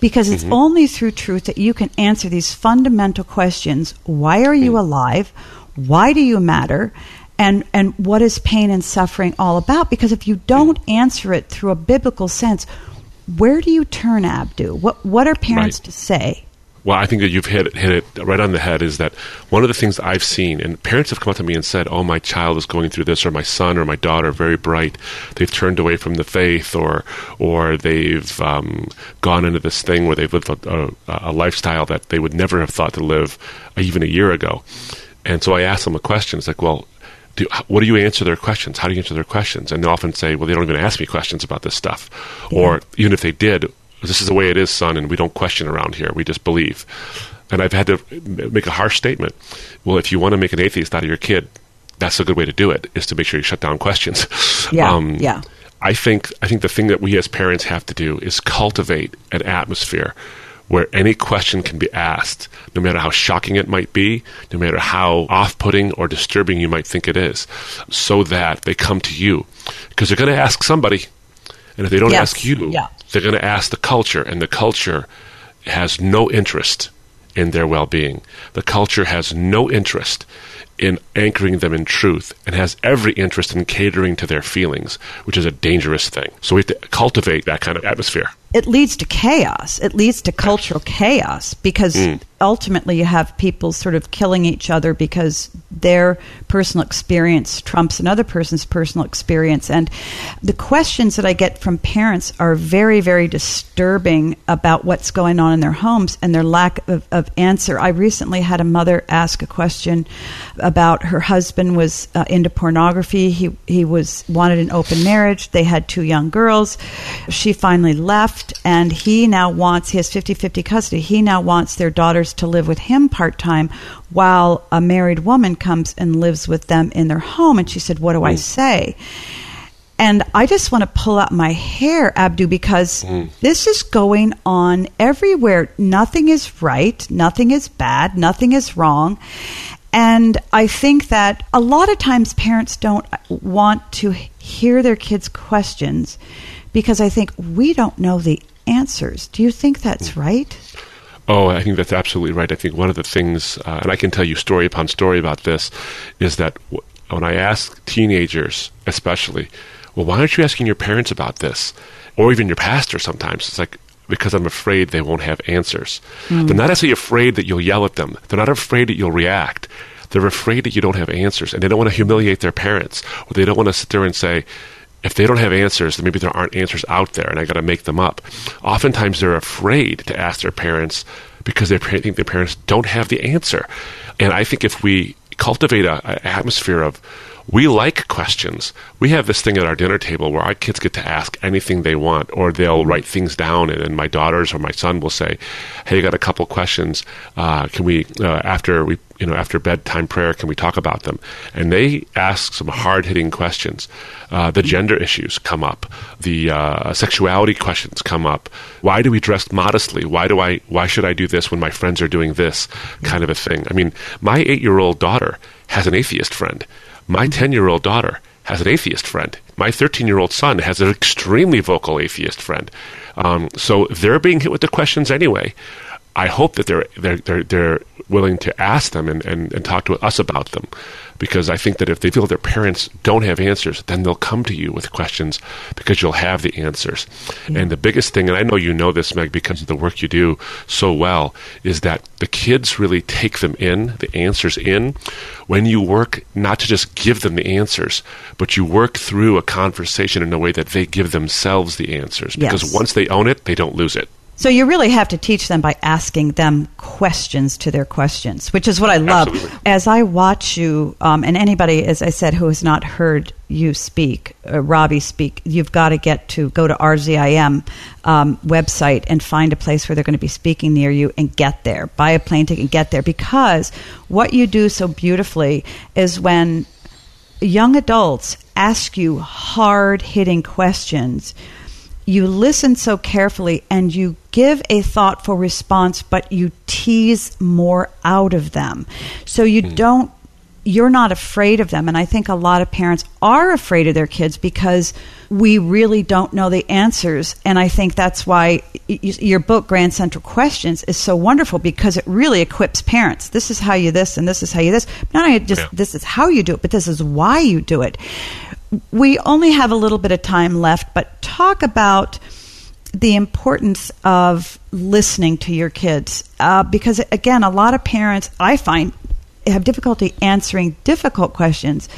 because it's mm-hmm. only through truth that you can answer these fundamental questions why are you mm. alive why do you matter? And, and what is pain and suffering all about? Because if you don't answer it through a biblical sense, where do you turn, Abdu? What, what are parents right. to say? Well, I think that you've hit, hit it right on the head is that one of the things I've seen, and parents have come up to me and said, Oh, my child is going through this, or my son or my daughter very bright. They've turned away from the faith, or, or they've um, gone into this thing where they've lived a, a, a lifestyle that they would never have thought to live even a year ago. And so I ask them a question. It's like, well, do, what do you answer their questions? How do you answer their questions? And they often say, well, they don't even ask me questions about this stuff. Yeah. Or even if they did, this is the way it is, son, and we don't question around here. We just believe. And I've had to make a harsh statement. Well, if you want to make an atheist out of your kid, that's a good way to do it, is to make sure you shut down questions. Yeah, um, yeah. I think I think the thing that we as parents have to do is cultivate an atmosphere where any question can be asked, no matter how shocking it might be, no matter how off putting or disturbing you might think it is, so that they come to you. Because they're going to ask somebody. And if they don't yes. ask you, yeah. they're going to ask the culture, and the culture has no interest in their well being. The culture has no interest in anchoring them in truth and has every interest in catering to their feelings, which is a dangerous thing. So we have to cultivate that kind of atmosphere it leads to chaos. It leads to cultural chaos because mm. ultimately you have people sort of killing each other because their personal experience trumps another person's personal experience. And the questions that I get from parents are very, very disturbing about what's going on in their homes and their lack of, of answer. I recently had a mother ask a question about her husband was uh, into pornography. He he was wanted an open marriage. They had two young girls. She finally left left, and he now wants, he has 50 50 custody. He now wants their daughters to live with him part time while a married woman comes and lives with them in their home. And she said, What do I mm. say? And I just want to pull out my hair, Abdu, because mm. this is going on everywhere. Nothing is right, nothing is bad, nothing is wrong. And I think that a lot of times parents don't want to hear their kids' questions because I think we don't know the answers. Do you think that's right? Oh, I think that's absolutely right. I think one of the things, uh, and I can tell you story upon story about this, is that w- when I ask teenagers, especially, well, why aren't you asking your parents about this? Or even your pastor sometimes. It's like, because I'm afraid they won't have answers. They're not actually afraid that you'll yell at them. They're not afraid that you'll react. They're afraid that you don't have answers, and they don't want to humiliate their parents, or they don't want to sit there and say, if they don't have answers, then maybe there aren't answers out there, and I got to make them up. Oftentimes, they're afraid to ask their parents because they think their parents don't have the answer. And I think if we cultivate a, a atmosphere of we like questions. We have this thing at our dinner table where our kids get to ask anything they want, or they'll write things down, and, and my daughters or my son will say, "Hey, I got a couple questions. Uh, can we uh, after we you know after bedtime prayer can we talk about them?" And they ask some hard hitting questions. Uh, the gender issues come up. The uh, sexuality questions come up. Why do we dress modestly? Why do I? Why should I do this when my friends are doing this? Kind of a thing. I mean, my eight year old daughter has an atheist friend. My 10 year old daughter has an atheist friend. My 13 year old son has an extremely vocal atheist friend. Um, so they're being hit with the questions anyway. I hope that they're, they're, they're, they're willing to ask them and, and, and talk to us about them. Because I think that if they feel their parents don't have answers, then they'll come to you with questions because you'll have the answers. And the biggest thing, and I know you know this, Meg, because of the work you do so well, is that the kids really take them in, the answers in, when you work not to just give them the answers, but you work through a conversation in a way that they give themselves the answers. Because Yes. once they own it, they don't lose it. So you really have to teach them by asking them questions to their questions, which is what I love. Absolutely. As I watch you, um, and anybody, as I said, who has not heard you speak, uh, Robbie speak, you've got to get to go to RZIM um, website and find a place where they're going to be speaking near you and get there. Buy a plane ticket and get there because what you do so beautifully is when young adults ask you hard hitting questions, you listen so carefully and you give a thoughtful response, but you tease more out of them. So you hmm. don't, you're not afraid of them. And I think a lot of parents are afraid of their kids because we really don't know the answers. And I think that's why your book, Grand Central Questions, is so wonderful because it really equips parents. This is how you this and this is how you this. Not only just Yeah. this is how you do it, but this is why you do it. We only have a little bit of time left, but talk about the importance of listening to your kids uh, because again a lot of parents i find have difficulty answering difficult questions.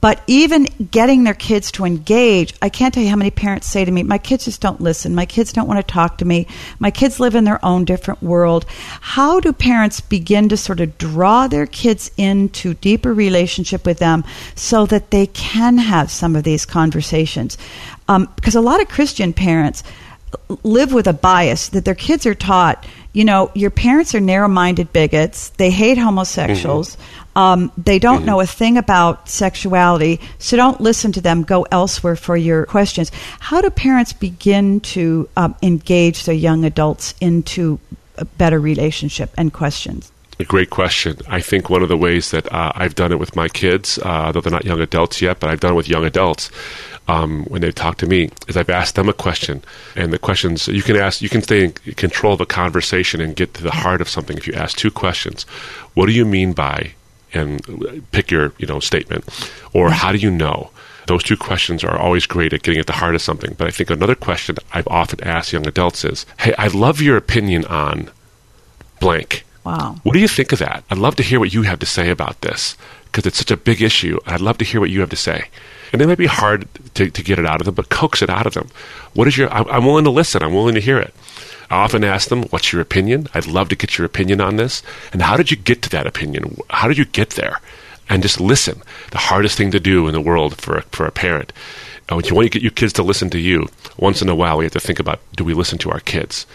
But even getting their kids to engage i can't tell you how many parents say to me my kids just don't listen. My kids don't want to talk to me. My kids live in their own different world. How do parents begin to sort of draw their kids into deeper relationship with them so that they can have some of these conversations? Um, because a lot of christian parents live with a bias that their kids are taught you know your parents are narrow-minded bigots. They hate homosexuals. Um, they don't know a thing about sexuality. So don't listen to them. Go elsewhere for your questions. How do parents begin to um, engage their young adults into a better relationship and questions? A great question. I think one of the ways that uh, I've done it with my kids, uh, though they're not young adults yet, but I've done it with young adults um, when they talk to me, is I've asked them a question, and the questions you can ask, you can stay in control of a conversation and get to the heart of something if you ask two questions. What do you mean by, and pick your you know statement, or how do you know? Those two questions are always great at getting at the heart of something. But I think another question I've often asked young adults is, "Hey, I love your opinion on blank." Wow What do you think of that? I'd love to hear what you have to say about this because it's such a big issue. I'd love to hear what you have to say. And it might be hard to, to get it out of them, but coax it out of them. What is your? I'm, willing to listen. I'm willing to hear it. I often ask them, "What's your opinion?" I'd love to get your opinion on this. And how did you get to that opinion? How did you get there? And just listen. The hardest thing to do in the world for a, for a parent. Oh, when you want to get your kids to listen to you, once in a while we have to think about: Do we listen to our kids?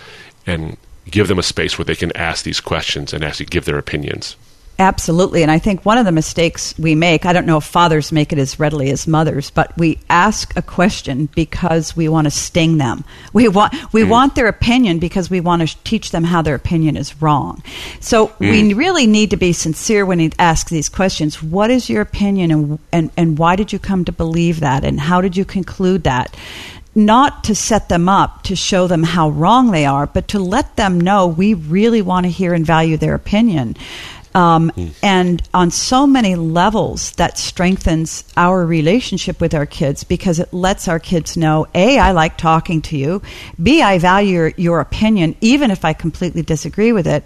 And give them a space where they can ask these questions and actually give their opinions. Absolutely. And I think one of the mistakes we make, I don't know if fathers make it as readily as mothers, but we ask a question because we want to sting them. We want we mm. want their opinion because we want to teach them how their opinion is wrong. So mm. we really need to be sincere when we ask these questions. What is your opinion and, and and why did you come to believe that and how did you conclude that? Not to set them up to show them how wrong they are, but to let them know we really want to hear and value their opinion. Um, mm. And on so many levels, that strengthens our relationship with our kids because it lets our kids know A, I like talking to you, B, I value your, your opinion, even if I completely disagree with it,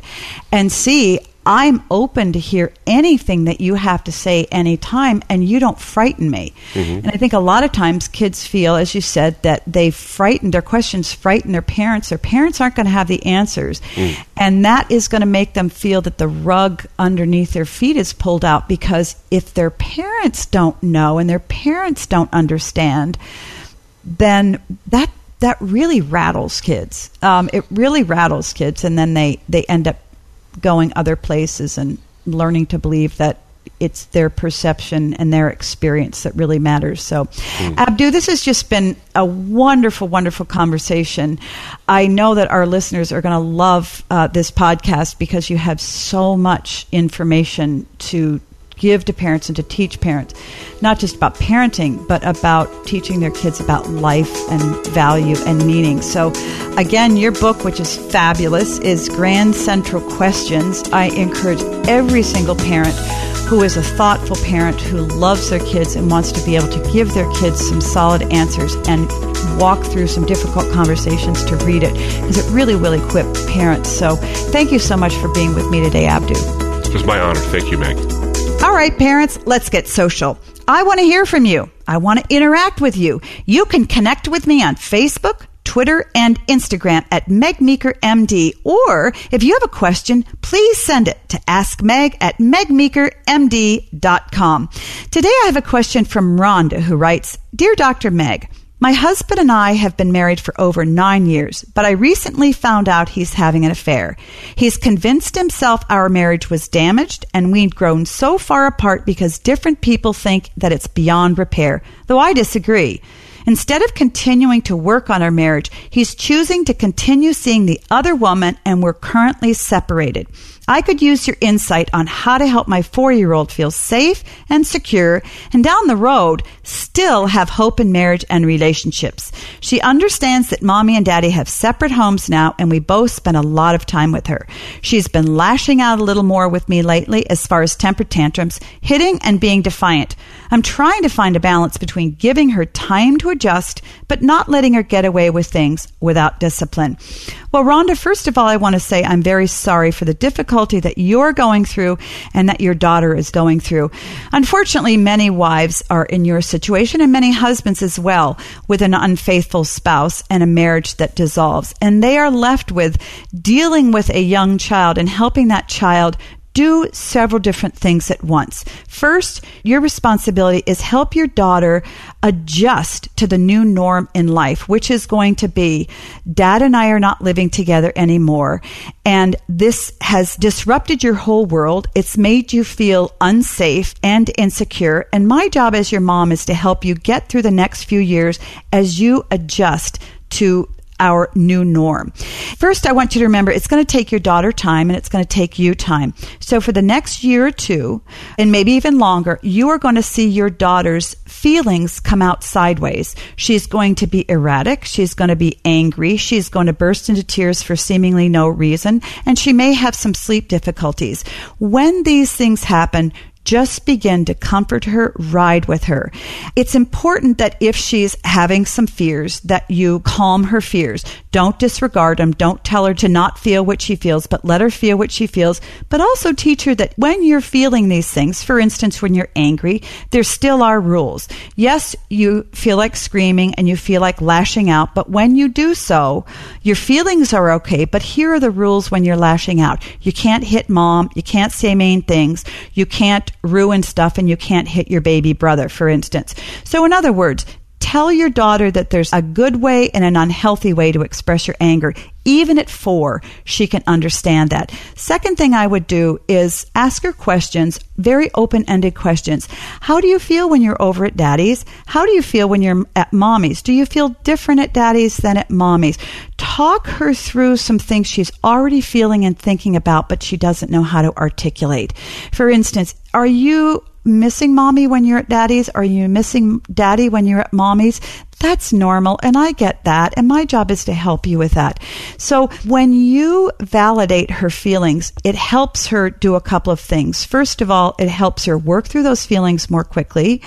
and C, I'm open to hear anything that you have to say anytime, and you don't frighten me. Mm-hmm. And I think a lot of times kids feel, as you said, that they frighten their questions, frighten their parents. Their parents aren't going to have the answers. Mm. And that is going to make them feel that the rug underneath their feet is pulled out because if their parents don't know and their parents don't understand, then that that really rattles kids. Um, it really rattles kids, and then they, they end up going other places and learning to believe that it's their perception and their experience that really matters. So, mm. Abdu, this has just been a wonderful, wonderful conversation. I know that our listeners are going to love uh, this podcast because you have so much information to give to parents and to teach parents, not just about parenting, but about teaching their kids about life and value and meaning. So, again, your book, which is fabulous, is Grand Central Questions. I encourage every single parent who is a thoughtful parent who loves their kids and wants to be able to give their kids some solid answers and walk through some difficult conversations to read it because it really will equip parents. So, thank you so much for being with me today, Abdu. It was my honor. Thank you, Meg. All right, parents, let's get social. I want to hear from you. I want to interact with you. You can connect with me on Facebook, Twitter, and Instagram at Meg Meeker MD. Or if you have a question, please send it to askmeg at megmeekermd.com. Today I have a question from Rhonda who writes, Dear Dr. Meg, my husband and I have been married for over nine years, but I recently found out he's having an affair. He's convinced himself our marriage was damaged and we'd grown so far apart because different people think that it's beyond repair, though I disagree. Instead of continuing to work on our marriage, he's choosing to continue seeing the other woman and we're currently separated. I could use your insight on how to help my four year old feel safe and secure and down the road still have hope in marriage and relationships. She understands that mommy and daddy have separate homes now and we both spend a lot of time with her. She's been lashing out a little more with me lately as far as temper tantrums, hitting and being defiant. I'm trying to find a balance between giving her time to adjust but not letting her get away with things without discipline. Well, Rhonda, first of all, I want to say I'm very sorry for the difficulty that you're going through and that your daughter is going through. Unfortunately, many wives are in your situation and many husbands as well with an unfaithful spouse and a marriage that dissolves. And they are left with dealing with a young child and helping that child do several different things at once. First, your responsibility is help your daughter adjust to the new norm in life, which is going to be dad and I are not living together anymore. And this has disrupted your whole world. It's made you feel unsafe and insecure. And my job as your mom is to help you get through the next few years as you adjust to our new norm. First, I want you to remember it's going to take your daughter time and it's going to take you time. So for the next year or two, and maybe even longer, you are going to see your daughter's feelings come out sideways. She's going to be erratic. She's going to be angry. She's going to burst into tears for seemingly no reason. And she may have some sleep difficulties. When these things happen, just begin to comfort her, ride with her. It's important that if she's having some fears, that you calm her fears. Don't disregard them. Don't tell her to not feel what she feels, but let her feel what she feels. But also teach her that when you're feeling these things, for instance, when you're angry, there still are rules. Yes, you feel like screaming and you feel like lashing out, but when you do so, your feelings are okay. But here are the rules when you're lashing out. You can't hit mom. You can't say mean things. You can't ruin stuff and you can't hit your baby brother, for instance. So, in other words, tell your daughter that there's a good way and an unhealthy way to express your anger, Even at four, she can understand that. Second thing I would do is ask her questions, very open ended questions. How do you feel when you're over at daddy's? How do you feel when you're at mommy's? Do you feel different at daddy's than at mommy's? Talk her through some things she's already feeling and thinking about, but she doesn't know how to articulate. For instance, are you missing mommy when you're at daddy's? Are you missing daddy when you're at mommy's? That's normal, and I get that, and my job is to help you with that. So when you validate her feelings, it helps her do a couple of things. First of all, it helps her work through those feelings more quickly,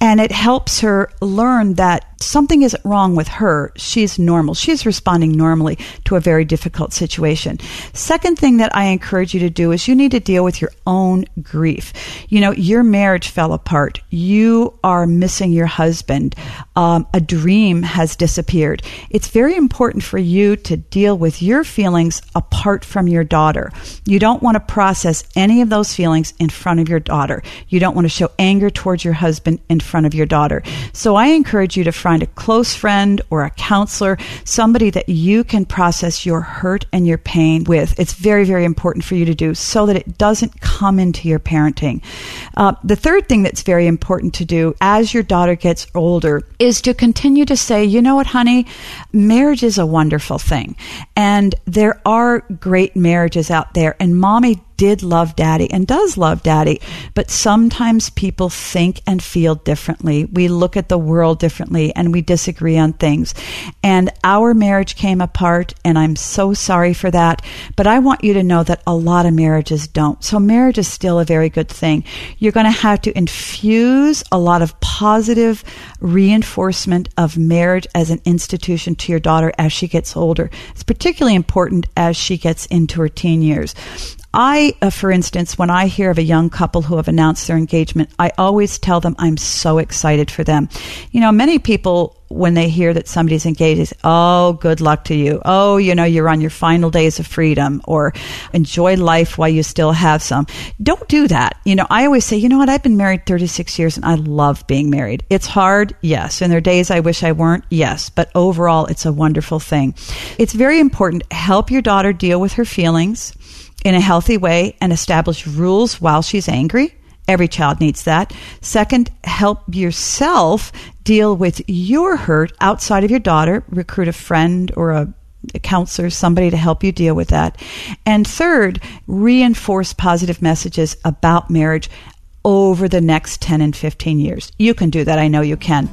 and it helps her learn that something isn't wrong with her. She's normal. She's responding normally to a very difficult situation. Second thing that I encourage you to do is you need to deal with your own grief. You know, your marriage fell apart. You are missing your husband. Um, a dream has disappeared. It's very important for you to deal with your feelings apart from your daughter. You don't want to process any of those feelings in front of your daughter. You don't want to show anger towards your husband in front of your daughter. So I encourage you to find a close friend or a counselor, somebody that you can process your hurt and your pain with. It's very, very important for you to do so that it doesn't come into your parenting. Uh, the third thing that's very important to do as your daughter gets older is to continue to say, you know what, honey, marriage is a wonderful thing. And there are great marriages out there, and mommy did love daddy and does love daddy, but sometimes people think and feel differently. We look at the world differently and we disagree on things. And our marriage came apart, and I'm so sorry for that. But I want you to know that a lot of marriages don't. So marriage is still a very good thing. You're going to have to infuse a lot of positive reinforcement of marriage as an institution to your daughter as she gets older. It's particularly important as she gets into her teen years. I, uh, for instance, when I hear of a young couple who have announced their engagement, I always tell them I'm so excited for them. You know, many people, when they hear that somebody's engaged, is, oh, good luck to you. Oh, you know, you're on your final days of freedom or enjoy life while you still have some. Don't do that. You know, I always say, you know what? I've been married 36 years and I love being married. It's hard. Yes. And there are days I wish I weren't. Yes. But overall, it's a wonderful thing. It's very important. Help your daughter deal with her feelings in a healthy way and establish rules while she's angry. Every child needs that. Second, help yourself deal with your hurt outside of your daughter. Recruit a friend or a, a counselor, somebody to help you deal with that. And third, reinforce positive messages about marriage over the next 10 and 15 years. You can do that. I know you can.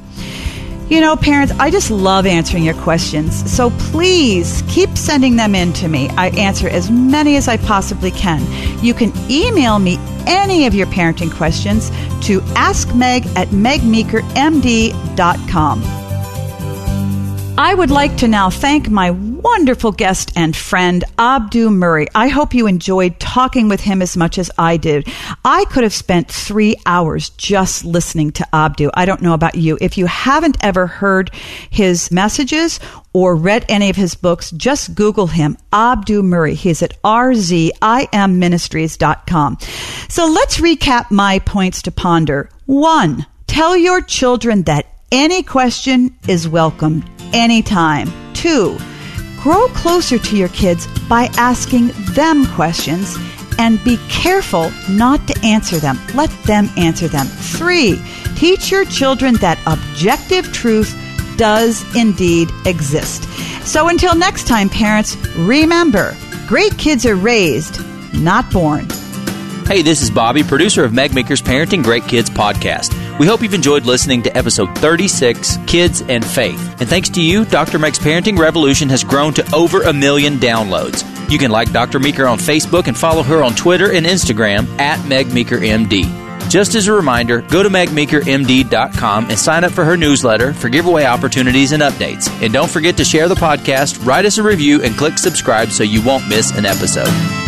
You know, parents, I just love answering your questions. So please keep sending them in to me. I answer as many as I possibly can. You can email me any of your parenting questions to askmeg at megmeekermd.com. I would like to now thank my wonderful guest and friend, Abdu Murray. I hope you enjoyed talking with him as much as I did. I could have spent three hours just listening to Abdu. I don't know about you. If you haven't ever heard his messages or read any of his books, just Google him, Abdu Murray. He's at rzimministries.com. So let's recap my points to ponder. One, tell your children that any question is welcome anytime. Two, grow closer to your kids by asking them questions and be careful not to answer them. Let them answer them. Three, teach your children that objective truth does indeed exist. So until next time, parents, remember great kids are raised, not born. Hey, this is Bobby, producer of Meg Meeker's Parenting Great Kids podcast. We hope you've enjoyed listening to episode 36, Kids and Faith. And thanks to you, Dr. Meg's Parenting Revolution has grown to over a million downloads. You can like Dr. Meeker on Facebook and follow her on Twitter and Instagram at Meg Meeker MD. Just as a reminder, go to megmeekermd.com and sign up for her newsletter for giveaway opportunities and updates. And don't forget to share the podcast, write us a review, and click subscribe so you won't miss an episode.